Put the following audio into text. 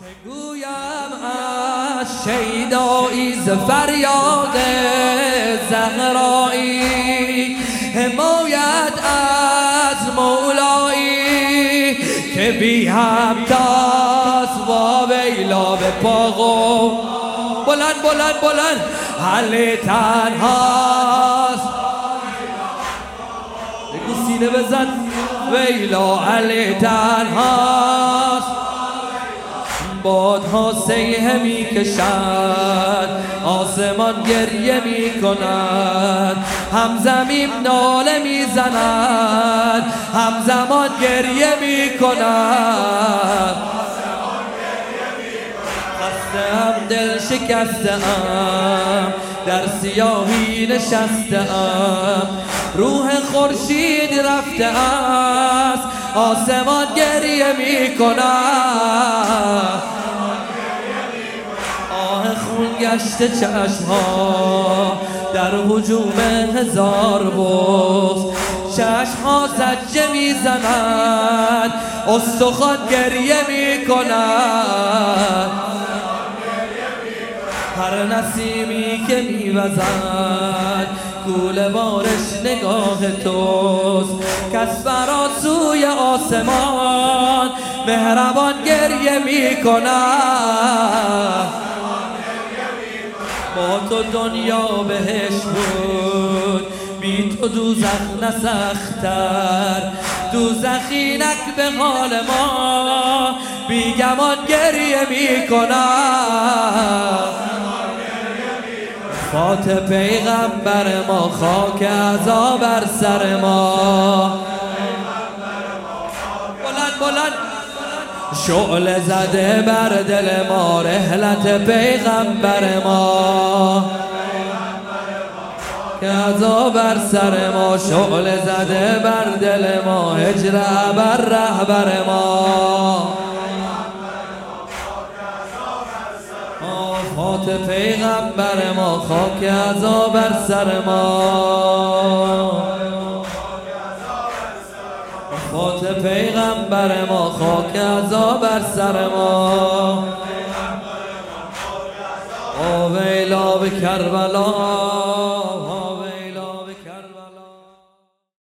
چه گویم از شیدایی ز فریاد زهرایی؟ حمایت از مولایی که بی همتاست و ویلا به پاغو بلند بلند بلند. حل تنهاست بگو سینه بزن. ویلا حل تنهاست بادها سیه می کشد آسمان گریه می کند هم زمین ناله می زند هم زمان گریه می کند خسته هم دل شکسته ام در سیاهی نشسته ام روح خورشید رفته است آسمان گریه می کند گشت چشم ها در حجوم هزار بغز چشم ها زجه می‌زند استخوان گریه می‌کند. هر نسیمی که میوزد کول بارش نگاه توست. کس برا سوی آسمان مهربان گریه می‌کند. با تو دنیا بهش بود. بی تو دوزخ نسختر. دوزخی نک به حال ما. بیگمان گریه می‌کنم فات پیغمبر ما خاک عذا بر سر ما. شعله زده بر دل ما رحلت پیغمبر ما. عذا بر سر ما شعله زده بر دل ما هجر بر رهبر ما. آفات پیغمبر ما خاک عذا بر سر ما. فات پیغمبر ما خاک ازا بر سر ما. آویلا به کربلا.